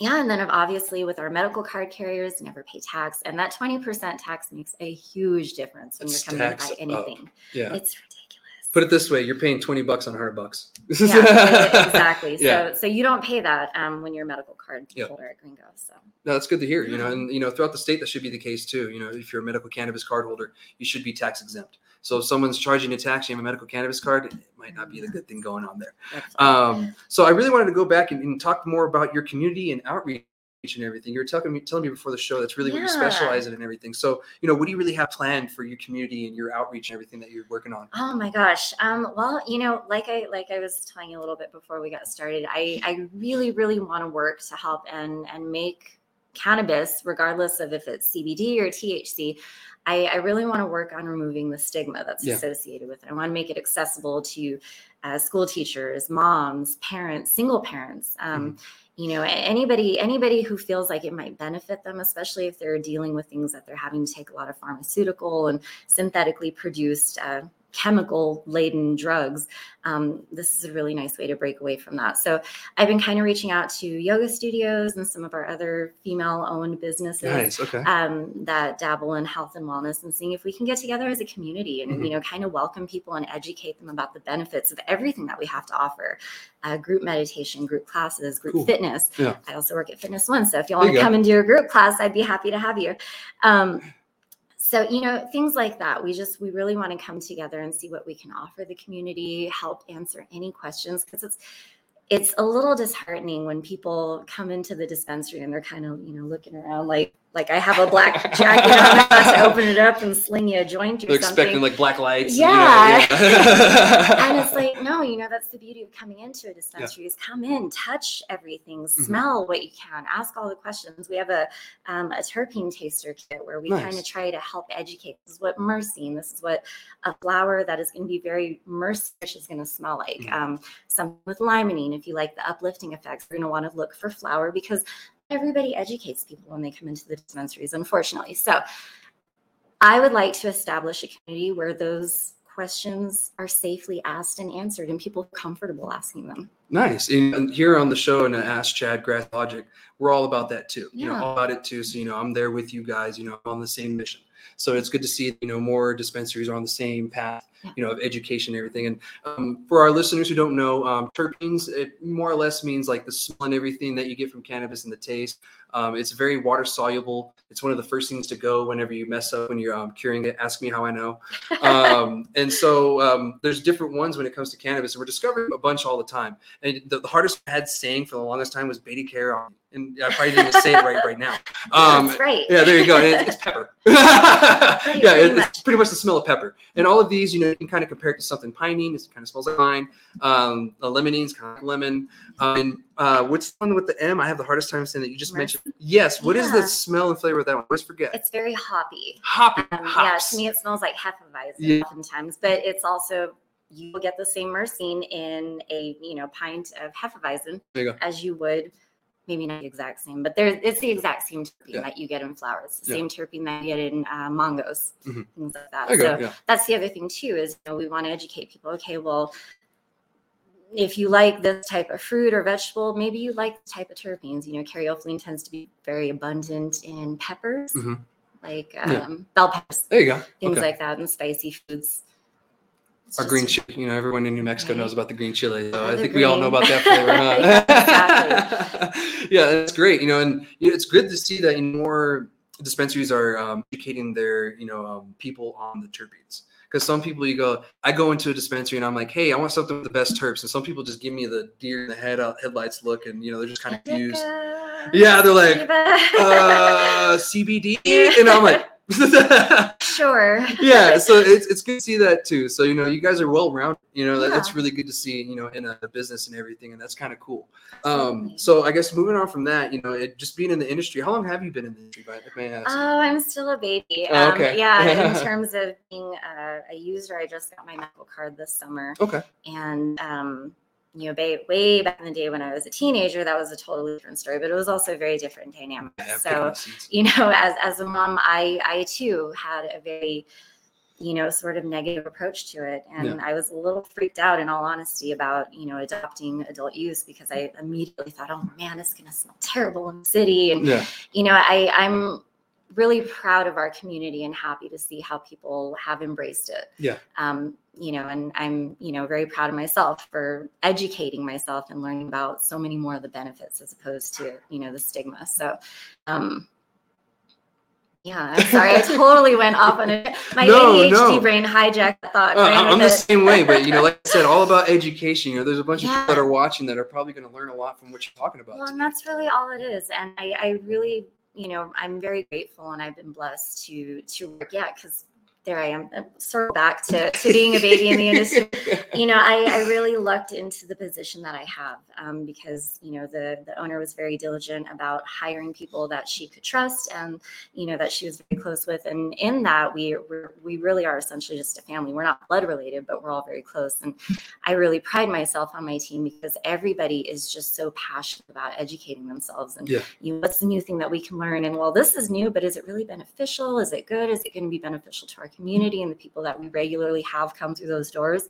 yeah, and then obviously with our medical card carriers, never pay tax, and that twenty percent tax makes a huge difference when It's you're coming to buy up. anything. Yeah. It's ridiculous. Put it this way: you're paying twenty bucks on hundred bucks. yeah, <laughs> exactly. Yeah. So so you don't pay that um, when you're a medical card holder at Gringo. So No, that's good to hear. You know, and you know, throughout the state, that should be the case too. You know, if you're a medical cannabis card holder, you should be tax exempt. So if someone's charging a tax, you have a medical cannabis card, it might not be the good thing going on there. Um, so I really wanted to go back and, and talk more about your community and outreach and everything. You were telling me telling me before the show that's really what you specialize in and everything. So you know, what do you really have planned for your community and your outreach and everything that you're working on? Oh my gosh. Um, well, you know, like I like I was telling you a little bit before we got started, I, I really, really want to work to help and and make cannabis, regardless of if it's CBD or THC. I, I really want to work on removing the stigma that's Yeah. associated with it. I want to make it accessible to uh, school teachers, moms, parents, single parents. Um, you know, anybody anybody who feels like it might benefit them, especially if they're dealing with things that they're having to take a lot of pharmaceutical and synthetically produced uh, chemical laden drugs um, this is a really nice way to break away from that so i've been kind of reaching out to yoga studios and some of our other female owned businesses Nice. Okay. um, that dabble in health and wellness and seeing if we can get together as a community and Mhm. you know kind of welcome people and educate them about the benefits of everything that we have to offer uh, group meditation group classes group Cool. fitness Yeah. i also work at fitness one so if you want to go. come and do a group class i'd be happy to have you um, so you know things like that we just we really want to come together and see what we can offer the community help answer any questions because it's it's a little disheartening when people come into the dispensary and they're kind of you know looking around like like I have a black jacket on, about to <laughs> open it up and sling you a joint or They're something. expecting like black lights. Yeah. You know, yeah. <laughs> and it's like, no, you know, that's the beauty of coming into a dispensary is come in, touch everything, Mm-hmm. smell what you can, ask all the questions. We have a um, a terpene taster kit where we Nice. kind of try to help educate. This is what myrcene, this is what a flower that is going to be very myrcish is going to smell like. Mhm. Um, some with limonene, if you like the uplifting effects, you're going to want to look for flower because everybody educates people when they come into the dispensaries, unfortunately. So I would like to establish a community where those questions are safely asked and answered and people comfortable asking them. Nice. And here on the show and Ask Chad Grass Logic, we're all about that too. You know, Yeah. all about it too. So, you know, I'm there with you guys, you know, I'm on the same mission. So it's good to see, you know, more dispensaries are on the same path, Yeah. You know, of education and everything. And um, for our listeners who don't know, um, terpenes, it more or less means like the smell and everything that you get from cannabis and the taste. Um, it's very water soluble. It's one of the first things to go whenever you mess up when you're um, curing it. Ask me how I know. <laughs> Um, and so um, there's different ones when it comes to cannabis. And we're discovering a bunch all the time. And the, the hardest I had saying for the longest time was Beta Care. And I probably didn't say it right right now. <laughs> Um, That's right. yeah, there you go. It- it's pepper. <laughs> Yeah, it- it's pretty much the smell of pepper. And all of these, you know, you can kind of compare it to something pinene. It kind of smells like pine. Um, a limonene kind of like lemon. Um, and uh, what's the one with the M? I have the hardest time saying that you just mentioned. Yes. What is Yeah. the smell and flavor of that one? I always forget. It's very hoppy. Hoppy. Um, yeah, to me, it smells like Hefeweizen Yeah. oftentimes, but it's also you will get the same myrcene in a you know pint of Hefeweizen There you go. as you would. Maybe not the exact same, but there's it's the exact same terpene Yeah. that you get in flowers. The Yeah. same terpene that you get in uh, mangoes, Mhm. things like that. So. Yeah. that's the other thing too is you know, we want to educate people. Okay, well, if you like this type of fruit or vegetable, maybe you like the type of terpenes. You know, caryophyllene tends to be very abundant in peppers, Mhm. like Yeah. um, bell peppers There you go. things Okay. like that and spicy foods. It's Our green chili, you know, everyone in New Mexico knows about the green chili. So I think we all know about that flavor, huh? <laughs> <laughs> Yeah, that's great. You know, and you know, it's good to see that more dispensaries are um, educating their, you know, um, people on the terpenes. Because some people, you go, I go into a dispensary and I'm like, hey, I want something with the best terps, and some people just give me the deer in the head uh, headlights look, and you know, they're just kind of confused. Yeah, they're like. Uh, CBD, and I'm like. <laughs> sure. yeah, so it's it's good to see that too. So you know, you guys are well rounded. You know, that, that's really good to see. You know, in a business and everything, and that's kind of cool. Um, so I guess moving on from that, you know, it, just being in the industry. How long have you been in the industry? I- if I ask? Oh, I'm still a baby. Oh, Um, okay. Yeah, in <laughs> terms of being a, a user, I just got my medical card this summer. okay. And, um, you know, way, way back in the day when I was a teenager, that was a totally different story, but it was also a very different dynamic. Yeah, so, you know, as, as a mom, I, I too had a very, you know, sort of negative approach to it. And Yeah. I was a little freaked out in all honesty about, you know, adopting adult use because I immediately thought, oh man, it's going to smell terrible in the city. And, Yeah. you know, I, I'm really proud of our community and happy to see how people have embraced it. Yeah. Um, you know, and I'm, you know, very proud of myself for educating myself and learning about so many more of the benefits as opposed to, you know, the stigma. So, um, yeah, I'm sorry. I totally went off on it. My No, ADHD no. brain hijacked thought. Uh, I'm the same way, but you know, like <laughs> I said, all about education. You know, there's a bunch of people that are watching that are probably going to learn a lot from what you're talking about. Well, and that's really all it is. And I, I really, you know, I'm very grateful and I've been blessed to to work. Yeah, because there I am, uh, circle back to, to being a baby in the industry. <laughs> You know, I, I really lucked into the position that I have um, because, you know, the, the owner was very diligent about hiring people that she could trust and, you know, that she was very close with. And in that, we, we're, we really are essentially just a family. We're not blood related, but we're all very close. And I really pride myself on my team because everybody is just so passionate about educating themselves and Yeah. you know, what's the new thing that we can learn and well this is new but is it really beneficial is it good is it going to be beneficial to our community and the people that we regularly have come through those doors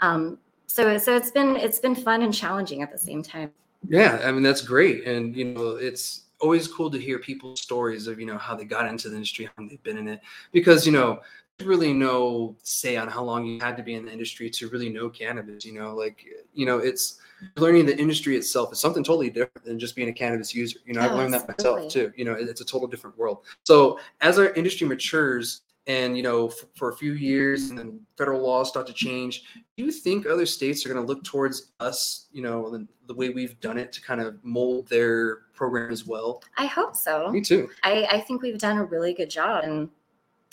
um, so so it's been it's been fun and challenging at the same time Yeah, I mean that's great, and you know it's always cool to hear people's stories of you know how they got into the industry, how long they've been in it, because you know really no say on how long you had to be in the industry to really know cannabis. You know, like you know it's learning the industry itself is something totally different than just being a cannabis user. You know, I've Oh, learned that myself too. You know, it's a total different world. So as our industry matures. And you know, f- for a few years, and then federal laws start to change. Do you think other states are going to look towards us, you know, the, the way we've done it to kind of mold their program as well? i hope so Me too. I, I think we've done a really good job and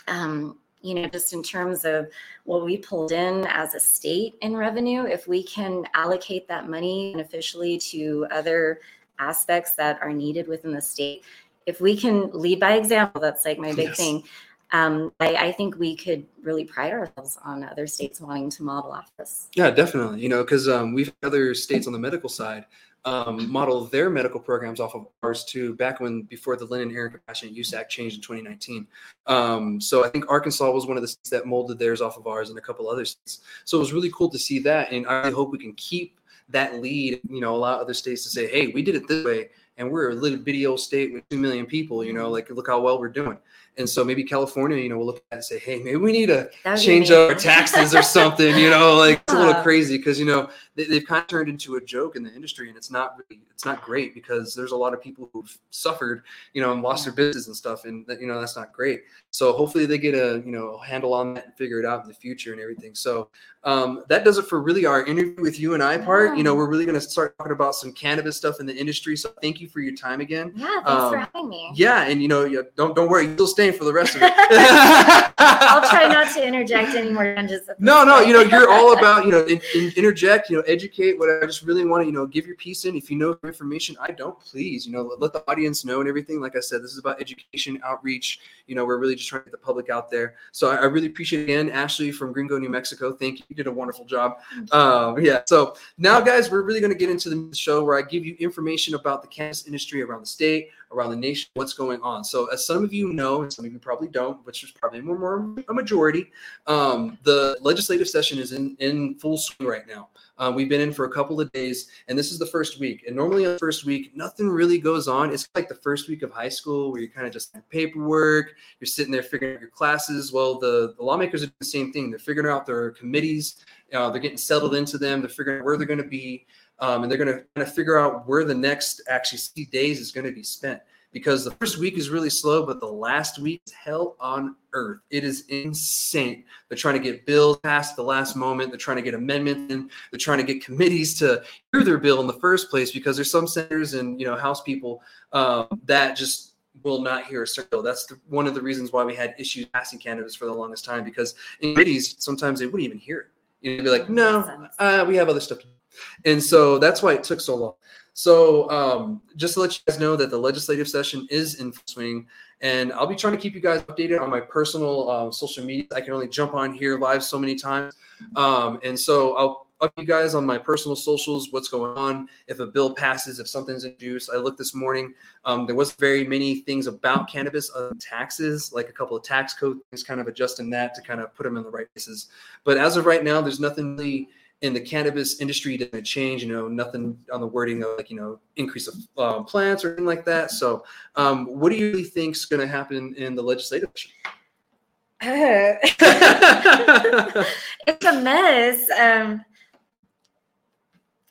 um, you know just in terms of what we pulled in as a state in revenue if we can allocate that money beneficially to other aspects that are needed within the state if we can lead by example that's like my big Yes. thing um, I, I think we could really pride ourselves on other states wanting to model off this Yeah, definitely. You know, because um, we've other states on the medical side um, model their medical programs off of ours too. Back when before the and Erin Compassionate Use Act changed in 2019. Um, so I think Arkansas was one of the states that molded theirs off of ours, and a couple other states. So it was really cool to see that, and I hope we can keep that lead. You know, allow other states to say, "Hey, we did it this way." And we're a little bitty old state with two million people, you know, like look how well we're doing. And so maybe California, you know, will look at it and say, hey, maybe we need to That would be change up our taxes or something, you know, like it's a little crazy because, you know, they, they've kind of turned into a joke in the industry and it's not really, it's not great because there's a lot of people who've suffered, you know, and lost their business and stuff. And that, you know, that's not great. So hopefully they get a, you know, handle on that and figure it out in the future and everything. So um, that does it for really our interview with you and I part. You know, we're really going to start talking about some cannabis stuff in the industry. So thank you for your time again. yeah thanks for Um, having me Yeah, and you know, don't don't worry, you're still staying for the rest of it. <laughs> i'll try <laughs> not to interject any more tangents No, no, you know, you're all <laughs> about, you know, in, in- interject, you know, educate. What I just really want to, you know, give your piece in. If you know information, I don't, please, you know, let, let the audience know and everything. Like I said, this is about education, outreach. You know, we're really just trying to get the public out there. So I, I really appreciate it again, Ashley from Gringo, New Mexico. Thank you. You did a wonderful job. Um, yeah. So now, guys, we're really going to get into the show where I give you information about the cannabis industry around the state, around the nation, what's going on. So, as some of you know, and some of you probably don't, which is probably more, more a majority, um, the legislative session is in, in full swing right now. Uh, we've been in for a couple of days, and this is the first week. And normally on the first week, nothing really goes on. It's like the first week of high school where you're kind of just paperwork, you're sitting there figuring out your classes. Well, the, the lawmakers are doing the same thing. They're figuring out their committees, uh, they're getting settled into them, they're figuring out where they're going to be, um, and they're going to kind of figure out where the next actually 60 days is going to be spent because the first week is really slow, but the last week is hell on earth. It is insane. They're trying to get bills passed at the last moment. They're trying to get amendments in. They're trying to get committees to hear their bill in the first place because there's some senators and you know House people um, that just will not hear a certain bill. That's the, one of the reasons why we had issues passing cannabis for the longest time because in committees sometimes they wouldn't even hear it. You'd be like, no, uh, we have other stuff. And so that's why it took so long. So um, just to let you guys know that the legislative session is in swing, and I'll be trying to keep you guys updated on my personal uh, social media. I can only jump on here live so many times, um, and so I'll up you guys on my personal socials what's going on. If a bill passes, if something's introduced, I looked this morning. Um, there was very many things about cannabis, uh, taxes, like a couple of tax code things, kind of adjusting that to kind of put them in the right places. But as of right now, there's nothing really and the cannabis industry didn't change. You know, nothing on the wording of like you know increase of um, plants or anything like that. So, um, what do you really think is going to happen in the legislative? <laughs> it's a mess. Um,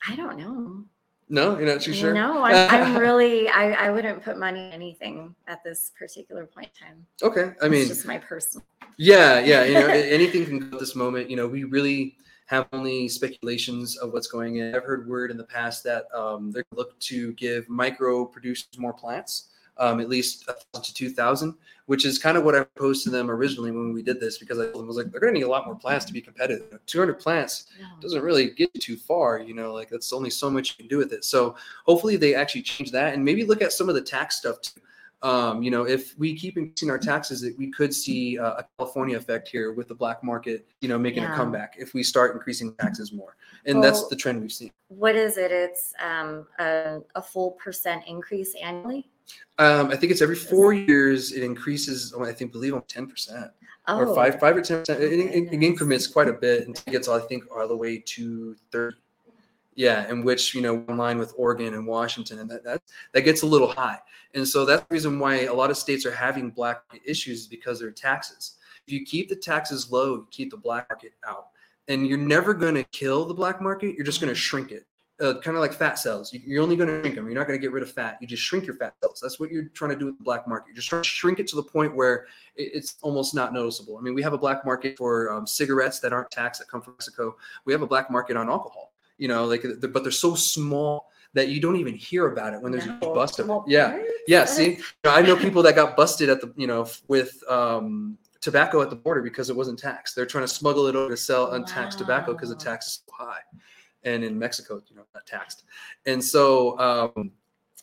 I don't know. No, you're not too sure. No, I'm, <laughs> I'm really. I, I wouldn't put money in anything at this particular point in time. Okay, I mean, it's just my personal. Yeah, yeah. You know, anything can go at this moment. You know, we really have only speculations of what's going in. I've heard word in the past that um, they're look to give micro producers more plants um, at least a thousand to two thousand, which is kind of what I proposed to them originally when we did this because I was like, they're going to need a lot more plants to be competitive. Two hundred plants doesn't really get you too far, you know, like that's only so much you can do with it. So hopefully they actually change that and maybe look at some of the tax stuff too. Um, you know, if we keep increasing our taxes, we could see uh, a California effect here with the black market, you know, making yeah. a comeback if we start increasing taxes more. And well, that's the trend we've seen. What is it? It's um, a, a full percent increase annually? Um, I think it's every four years it increases. I think believe on ten percent oh, or five five or ten percent. It, it, it, increments quite a bit it gets I think all the way to thirty. Yeah, in which you know in line with Oregon and Washington, and that that that gets a little high. And so that's the reason why a lot of states are having black issues is because their taxes. If you keep the taxes low, you keep the black market out, and you're never going to kill the black market. You're just going to shrink it uh, kind of like fat cells. You, are only going to shrink them. You're not going to get rid of fat. You just shrink your fat cells. That's what you're trying to do with the black market. You're just trying to shrink it to the point where it's almost not noticeable. I mean, we have a black market for um, cigarettes that aren't taxed that come from Mexico. We have a black market on alcohol. You know, like, but they're so small that you don't even hear about it when there's no, a bust of it. Yeah, yeah. <laughs> See, I know people that got busted at the, you know, with um, tobacco at the border because it wasn't taxed. They're trying to smuggle it over to sell untaxed wow. tobacco because the tax is so high and in Mexico, you know, not taxed. And so um,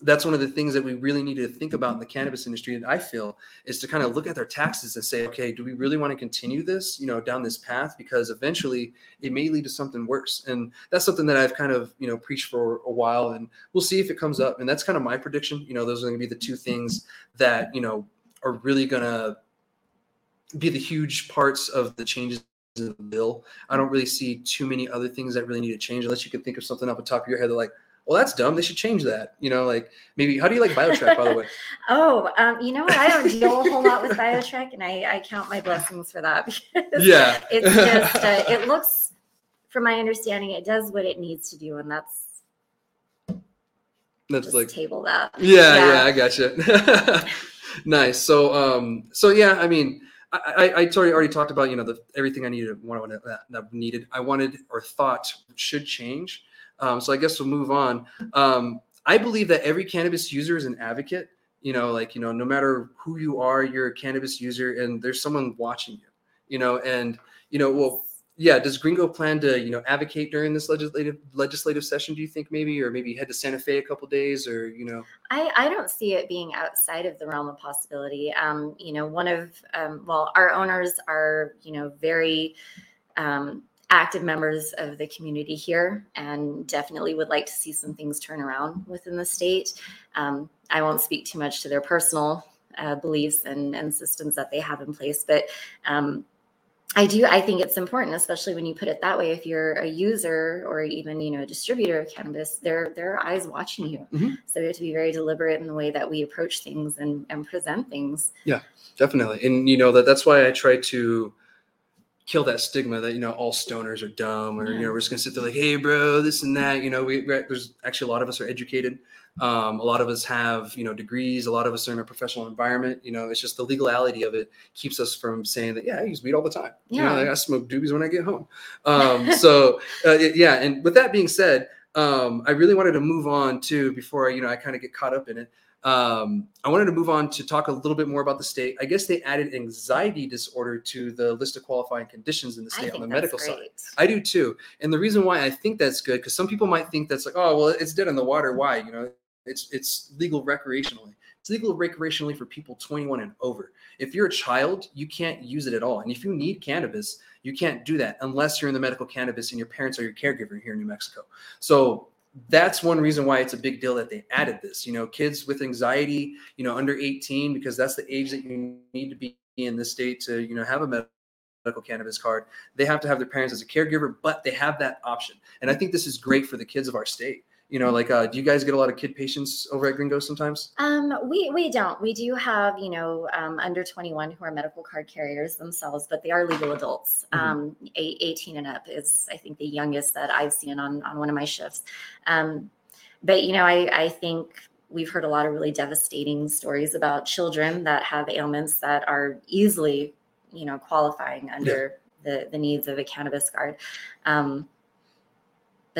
that's one of the things that we really need to think about in the cannabis industry. that I feel is to kind of look at their taxes and say, okay, do we really want to continue this, you know, down this path? Because eventually it may lead to something worse. And that's something that I've kind of, you know, preached for a while, and we'll see if it comes up. And that's kind of my prediction. You know, those are going to be the two things that you know are really going to be the huge parts of the changes in the bill. I don't really see too many other things that really need to change unless you can think of something off the top of your head that like, well, that's dumb. They should change that. You know, like maybe how do you like BioTrack, by the way? <laughs> oh, um, you know what? I don't deal a whole lot with BioTrack, and I, I count my blessings for that <laughs> because yeah, it's just uh, it looks, from my understanding, it does what it needs to do, and that's that's just like table that. Yeah, yeah, yeah I got gotcha. <laughs> nice. So, um, so yeah, I mean I, I, already already talked about you know the everything I needed wanted that, that needed I wanted or thought should change. Um, so I guess we'll move on. Um, I believe that every cannabis user is an advocate. You know, like you know, no matter who you are, you're a cannabis user, and there's someone watching you. You know, and you know, well, yeah, does Gringo plan to you know advocate during this legislative legislative session? Do you think maybe, or maybe head to Santa Fe a couple days, or you know? I I don't see it being outside of the realm of possibility. Um, you know, one of um, well, our owners are you know very. Um, active members of the community here and definitely would like to see some things turn around within the state. Um, I won't speak too much to their personal uh, beliefs and, and systems that they have in place, but um, I do. I think it's important, especially when you put it that way. If you're a user or even you know a distributor of cannabis, there there are eyes watching you. Mm-hmm. So we have to be very deliberate in the way that we approach things and and present things. Yeah, definitely. And you know that that's why I try to kill that stigma that you know all stoners are dumb or yeah. you know we're just gonna sit there like hey bro this and that. You know we there's actually a lot of us are educated. Um, a lot of us have, you know, degrees. A lot of us are in a professional environment. You know, it's just the legality of it keeps us from saying that. Yeah, I use weed all the time. Yeah, you know, like I smoke doobies when I get home. Um, so <laughs> uh, yeah, and with that being said, um, I really wanted to move on to before you know I kind of get caught up in it. Um, I wanted to move on to talk a little bit more about the state. I guess they added anxiety disorder to the list of qualifying conditions in the state on the medical great. side. I do too. And the reason why I think that's good, because some people might think that's like, oh, well, it's dead in the water. Why? You know, it's it's legal recreationally. It's legal recreationally for people 21 and over. If you're a child, you can't use it at all. And if you need cannabis, you can't do that unless you're in the medical cannabis and your parents are your caregiver here in New Mexico. So that's one reason why it's a big deal that they added this. You know, kids with anxiety, you know, under 18, because that's the age that you need to be in this state to, you know, have a medical medical cannabis card, they have to have their parents as a caregiver, but they have that option. And I think this is great for the kids of our state. You know, like, uh, do you guys get a lot of kid patients over at Gringo sometimes? Um, we we don't. We do have you know um, under 21 who are medical card carriers themselves, but they are legal adults. Mhm. Um, eight, 18 and up is I think the youngest that I've seen on on one of my shifts. Um, but you know, I I think we've heard a lot of really devastating stories about children that have ailments that are easily you know qualifying under the the needs of a cannabis card.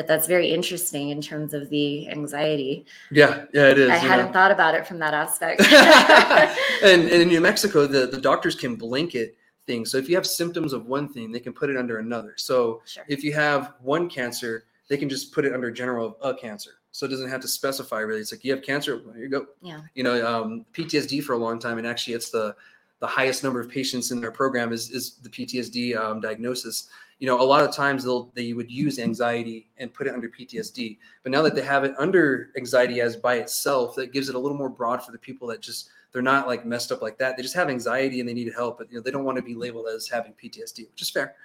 But that's very interesting in terms of the anxiety. Yeah, yeah, it is. I hadn't thought about it from that aspect. <laughs> <laughs> and, and in New Mexico, the, the doctors can blanket things. So if you have symptoms of one thing, they can put it under another. So sure. if you have one cancer, they can just put it under general a cancer. So it doesn't have to specify really. It's like you have cancer, well, you go. Yeah. You know, um, PTSD for a long time, and actually, it's the the highest number of patients in their program is is the PTSD um, diagnosis. You know, a lot of times they'll they would use anxiety and put it under PTSD, but now that they have it under anxiety as by itself, that gives it a little more broad for the people that just they're not like messed up like that. They just have anxiety and they need help, but you know they don't want to be labeled as having PTSD, which is fair.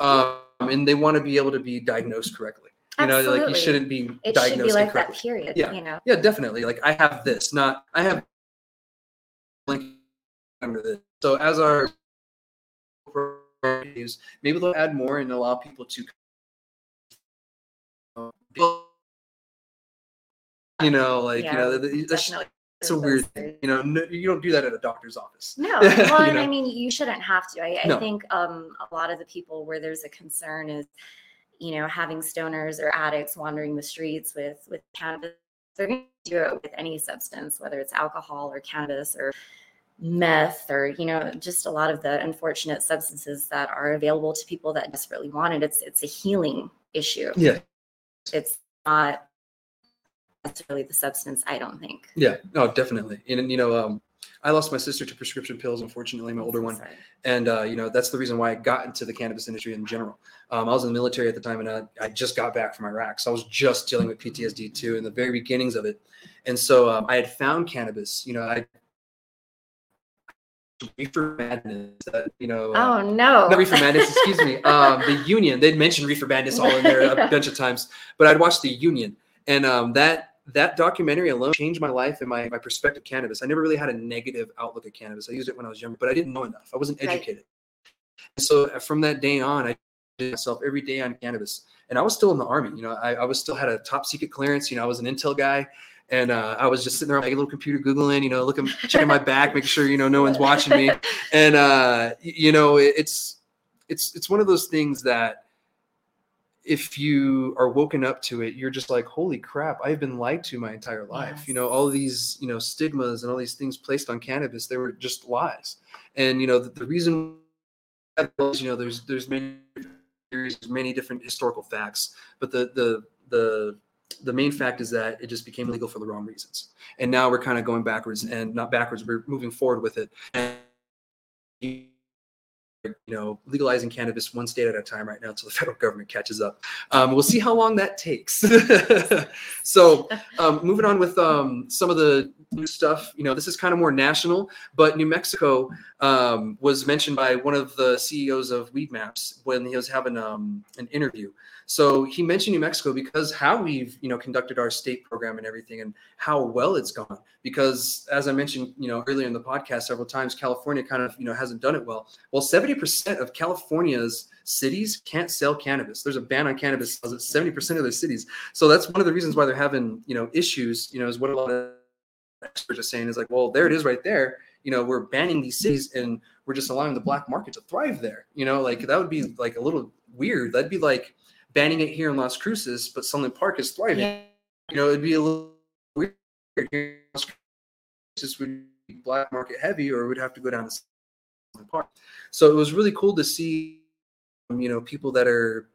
Um, and they want to be able to be diagnosed correctly. You know, like you shouldn't be It should diagnosed be like that incorrectly. period. Yeah. You know. Yeah, definitely. Like I have this, not I have link under this. So as our maybe they'll add more and allow people to you know, like yeah, you know, that's, that's a weird thing. You know, no, you don't do that at a doctor's office. No, <laughs> well, and know? I mean, you shouldn't have to. I, I No. think um, a lot of the people where there's a concern is, you know, having stoners or addicts wandering the streets with with cannabis. They're going to do it with any substance, whether it's alcohol or cannabis or meth or you know just a lot of the unfortunate substances that are available to people that desperately want it it's it's a healing issue Yeah, it's not necessarily the substance i don't think yeah, no, definitely. And you know, um, I lost my sister to prescription pills, unfortunately, my older one. Sorry. and uh, you know that's the reason why I got into the cannabis industry in general. Um, I was in the military at the time, and I, I just got back from Iraq, so I was just dealing with PTSD too in the very beginnings of it. And so um, I had found cannabis. You know, I reefer madness. That, you know, uh, oh no not reefer madness. Excuse me. Um, <laughs> the Union. They'd mentioned reefer madness all in there <laughs> Yeah. a bunch of times, but I'd watched the Union, and um, that that documentary alone changed my life and my my perspective cannabis. I never really had a negative outlook at cannabis. I used it when I was younger, but I didn't know enough. I wasn't Right. educated. And so uh, from that day on, I did myself every day on cannabis, and I was still in the army. You know, I, I was still had a top secret clearance. You know, I was an intel guy. And uh, I was just sitting there on my little computer googling, you know, looking, checking my back, making sure you know no one's watching me. <laughs> And uh you know it- it's it's it's one of those things that if you are woken up to it you're just like holy crap i've been lied to my entire life. You know all these you know stigmas and all these things placed on cannabis they were just lies. And you know the, the reason is, you know there's there's many theories many different historical facts but the the the the main fact is that it just became legal for the wrong reasons. And now we're kind of going backwards and not backwards we're moving forward with it. And you know legalizing cannabis one state at a time right now until the <laughs> federal government catches up. Um, we'll see how long that takes. <laughs> So um, moving on with um, some of the new stuff you know this is kind of more national but new mexico um, was mentioned by one of the ceos of Weedmaps when he was having um, an interview so he mentioned New Mexico because how we've you know conducted our state program and everything, and how well it's gone. Because as I mentioned, you know earlier in the podcast several times, California kind of you know hasn't done it well. Well, seventy percent of California's cities can't sell cannabis. There's a ban on cannabis at seventy percent of their cities. So that's one of the reasons why they're having you know issues. You know, is what a lot of experts are saying is like, well, there it is right there. You know, we're banning these cities and we're just allowing the black market to thrive there. You know, like that would be like a little weird. That'd be like banning it here in Las Cruces, but Sunland Park is thriving. Yeah. You know, it'd be a little weird. Here in Las Cruces would be black market heavy, or we'd have to go down to Sunland Park. So it was really cool to see, um, you know, people that are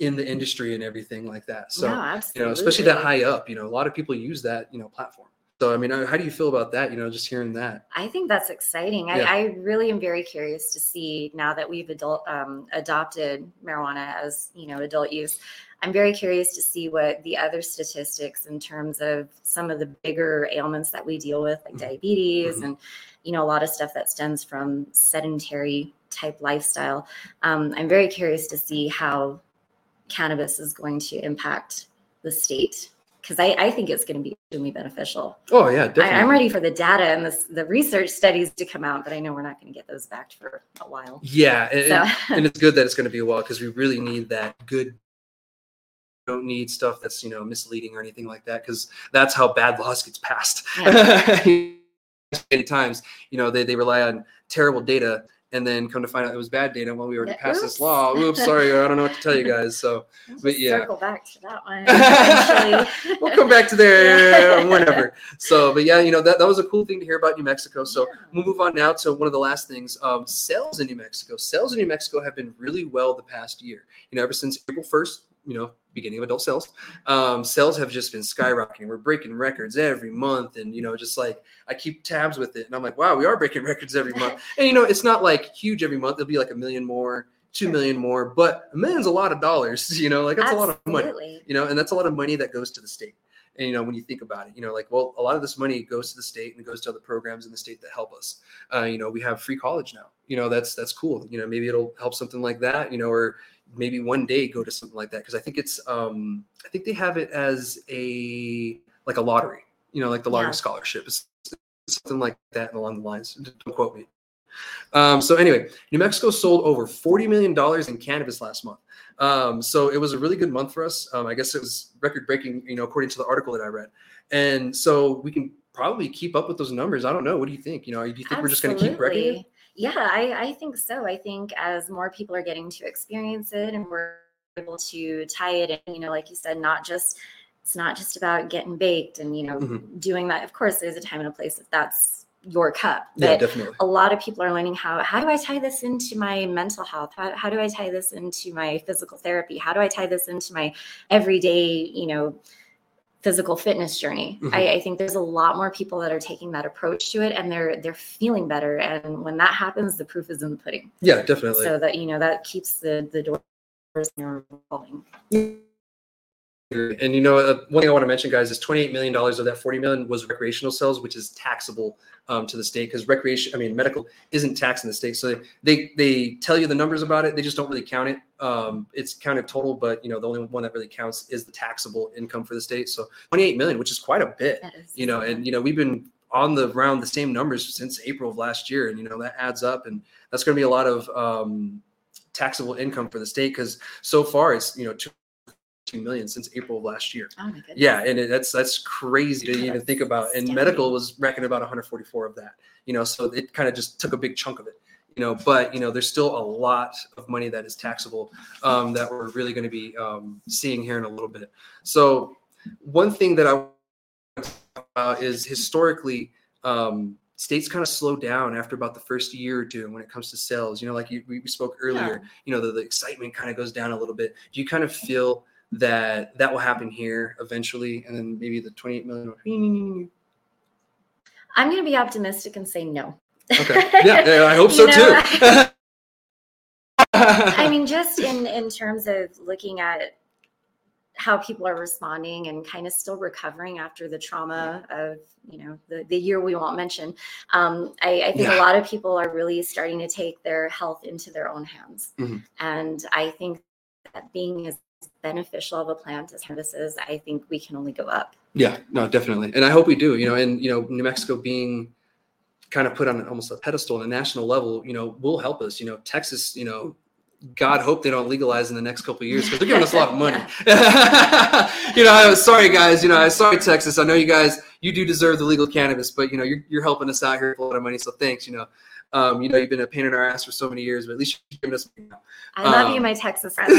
in the industry and everything like that. So no, you know, especially that high up, you know, a lot of people use that, you know, platform. So I mean, how do you feel about that? You know, just hearing that. I think that's exciting. I, Yeah. I really am very curious to see now that we've adult um, adopted marijuana as you know adult use. I'm very curious to see what the other statistics in terms of some of the bigger ailments that we deal with, like Mhm. diabetes Mhm. and you know a lot of stuff that stems from sedentary type lifestyle. Um, I'm very curious to see how cannabis is going to impact the state because I, I, think it's going to be extremely beneficial. Oh yeah, definitely. I, am ready for the data and the, the research studies to come out, but I know we're not going to get those back for a while. Yeah, and, so. and it's good that it's going to be a while because we really need that good. Don't need stuff that's you know misleading or anything like that because that's how bad laws gets passed. Yeah. <laughs> Many times, you know, they, they rely on terrible data and then come to find out it was bad data when we already yeah, passed oops. this law. Oops, sorry, I don't know what to tell you guys. So, <laughs> but yeah, we'll circle back to that one. <laughs> <laughs> we'll come back to there whenever. So, but yeah, you know that that was a cool thing to hear about New Mexico. So yeah. we'll move on now to one of the last things. Um, sales in New Mexico. Sales in New Mexico have been really well the past year. You know, ever since April first, you know, beginning of adult sales, um, sales have just been skyrocketing. We're breaking records every month, and you know, just like I keep tabs with it, and I'm like, wow, we are breaking <laughs> records every month. And you know, it's not like huge every month. It'll be like a million more, two million more, but a million's a lot of dollars. <laughs> You know, like that's Absolutely. a lot of money. You know, and that's a lot of money that goes to the state. And you know, when you think about it, you know, like well, a lot of this money goes to the state and goes to other programs in the state that help us. Uh, you know, we have free college now. You know, that's that's cool. You know, maybe it'll help something like that. You know, or maybe one day go to something like that because I think it's um I think they have it as a like a lottery, you know, like the lottery yeah. scholarship. It's something like that along the lines. Don't quote me. Um, so anyway, New Mexico sold over forty million dollars in cannabis last month. Um, so it was a really good month for us. Um, I guess it was record breaking, you know, according to the article that I read. And so we can probably keep up with those numbers. I don't know. What do you think? You know, do you think Absolutely. we're just going to keep breaking? Yeah, I, I think so. I think as more people are getting to experience it and we're able to tie it in, you know, like you said, not just it's not just about getting baked and you know mm-hmm. doing that. Of course, there's a time and a place if that's your cup. But yeah, definitely. A lot of people are learning how how do I tie this into my mental health? How, how do I tie this into my physical therapy? How do I tie this into my everyday, you know, physical fitness journey. Mm-hmm. I, I, think there's a lot more people that are taking that approach to it and they're they're feeling better. And when that happens, the proof is in the pudding. Yeah, definitely. So that you know that keeps the the doors rolling. And you know, uh, one thing I want to mention, guys, is $28 million of that 40 million was recreational sales, which is taxable um, to the state because recreation, I mean, medical isn't taxed in the state. So they they tell you the numbers about it. They just don't really count it. Um, it's counted total, but you know, the only one that really counts is the taxable income for the state. So 28 million, which is quite a bit. You know, and you know, we've been on the around the same numbers since April of last year, and you know that adds up, and that's going to be a lot of um, taxable income for the state because so far it's you know two two million since April of last year. Oh my goodness. Yeah, and it, that's that's crazy to even think about. And medical was reckoned about 144 of that. You know, so it kind of just took a big chunk of it. You know, but you know, there's still a lot of money that is taxable um, that we're really going to be um, seeing here in a little bit. So one thing that I want to talk about is historically. Um, states kind of slow down after about the first year or two when it comes to sales. You know, like you, we spoke earlier, yeah. you know, the, the excitement kind of goes down a little bit. Do you kind of feel that that will happen here eventually, and then maybe the 28 million. I'm going to be optimistic and say no. Okay. Yeah, yeah I hope <laughs> so know, too. <laughs> I mean, just in in terms of looking at how people are responding and kind of still recovering after the trauma of you know the, the year we won't mention um, I, I, think yeah. a lot of people are really starting to take their health into their own hands mm-hmm. and i think that being as beneficial of a plant as cannabis is, I think we can only go up. Yeah, no, definitely. And I hope we do, you know, and, you know, New Mexico being kind of put on almost a pedestal on a national level, you know, will help us, you know, Texas, you know, God hope they don't legalize in the next couple years because they're giving us a lot of <laughs> money. <laughs> you know, I was sorry guys. You know, I sorry Texas. I know you guys you do deserve the legal cannabis, but you know you're you're helping us out here with a lot of money. So thanks. You know, um, you know, you've been a pain in our ass for so many years, but at least you've given us. I love um, you, my Texas friends.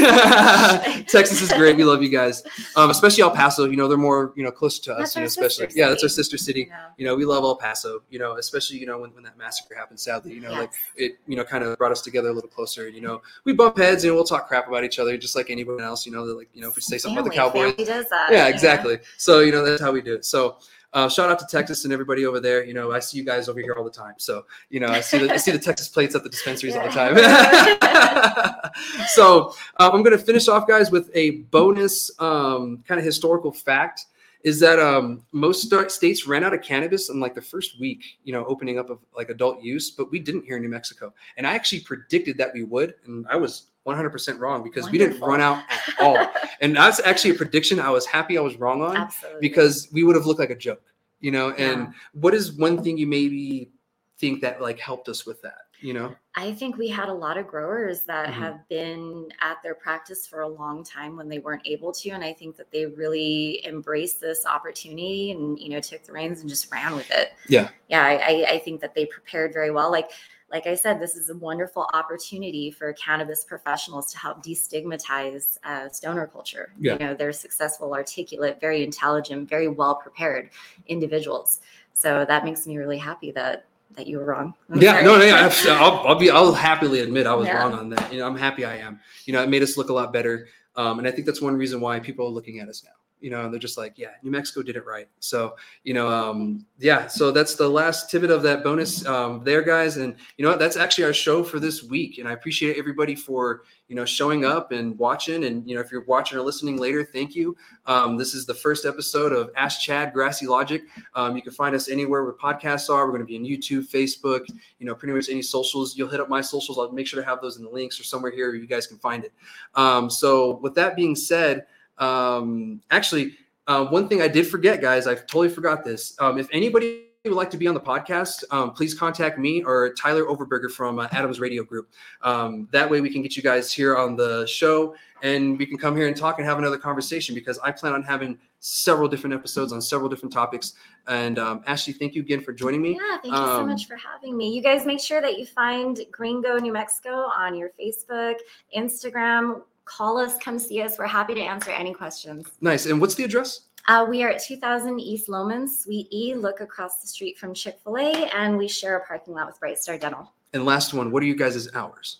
Texas is great. We love you guys, um, especially El Paso. You know, they're more you know closer to us. You know, especially yeah, that's our sister city. Yeah. You know, we love El Paso. You know, especially you know when, when that massacre happened. Sadly, you know, yes. like it you know kind of brought us together a little closer. You know, we bump heads and we'll talk crap about each other just like anyone else. You know, like you know if we say something family, about the Cowboys, does that, yeah, exactly. Yeah. So you know that's how we do it. So uh, shout out to Texas and everybody over there. You know, I see you guys over here all the time. So, you know, I see the, I see the <laughs> Texas plates at the dispensaries yeah. all the time. <laughs> so, uh, I'm going to finish off, guys, with a bonus um, kind of historical fact. is that um, most sta- states ran out of cannabis in like the first week, you know, opening up of like adult use, but we didn't here in New Mexico. And I actually predicted that we would, and I was 100% wrong because we didn't run out at all. <laughs> and that's actually a prediction I was happy I was wrong on Absolutely. because we would have looked like a joke, you know. And Yeah. what is one thing you maybe think that like helped us with that, you know? I think we had a lot of growers that Mhm. have been at their practice for a long time when they weren't able to, and I think that they really embraced this opportunity and you know took the reins and just ran with it. Yeah. yeah. I- I think that they prepared very well. Like like I said, this is a wonderful opportunity for cannabis professionals to help destigmatize uh, stoner culture. Yeah. You know, they're successful, articulate, very intelligent, very well prepared individuals. So that makes me really happy that that you were wrong. I'm yeah, sorry. no, no, yeah. <laughs> I'll, I'll be, I'll happily admit I was Yeah. wrong on that. You know, I'm happy I am. You know, it made us look a lot better, um, and I think that's one reason why people are looking at us now. You know, and they're just like, yeah, New Mexico did it right. So, you know, um, yeah. So that's the last tidbit of that bonus um, there, guys. And you know? That's actually our show for this week. And I appreciate everybody for you know showing up and watching. And you know, if you're watching or listening later, thank you. Um, this is the first episode of Ask Chad Grassy Logic. Um, you can find us anywhere where podcasts are. We're going to be on YouTube, Facebook, you know, pretty much any socials. You'll hit up my socials. I'll make sure to have those in the links or somewhere here you guys can find it. Um, so with that being said, um, actually, uh, one thing I did forget, guys, I totally forgot this. Um, if anybody would like to be on the podcast, um, please contact me or Tyler Overberger from uh, Adams Radio Group. Um, that way we can get you guys here on the show and we can come here and talk and have another conversation because I plan on having several different episodes on several different topics. And um, Ashley, thank you again for joining me. Yeah, thank you so Um, much for having me. You guys make sure that you find Gringo New Mexico on your Facebook, Instagram. Call us, come see us. We're happy to answer any questions. Nice. And what's the address? Uh, we are at 2000 East Lohman, Suite E. Look across the street from Chick fil A, and we share a parking lot with Bright Star Dental. And last one, what are you guys' hours?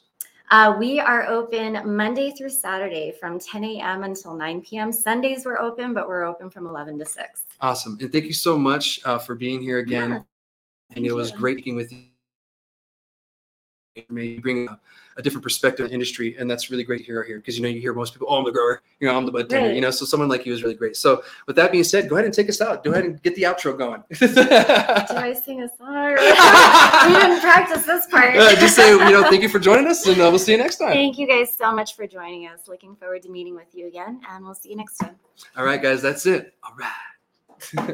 Uh, we are open Monday through Saturday from 10 a.m. until 9 p.m. Sundays we're open, but we're open from 11 to 6. Awesome. And thank you so much uh, for being here again. Yeah, and it was great being with you. Maybe bring a, a different perspective in the industry, and that's really great to hear here because you know you hear most people, oh, I'm the grower, you know, I'm the bud tender, Right. you know. So someone like you is really great. So with that being said, go ahead and take us out. Go ahead and get the outro going. <laughs> Do I sing a song? we didn't <laughs> practice this part. Uh, just say, you know, thank you for joining us, and uh, we'll see you next time. Thank you guys so much for joining us. Looking forward to meeting with you again, and we'll see you next time. All right, guys, that's it. All right. <laughs>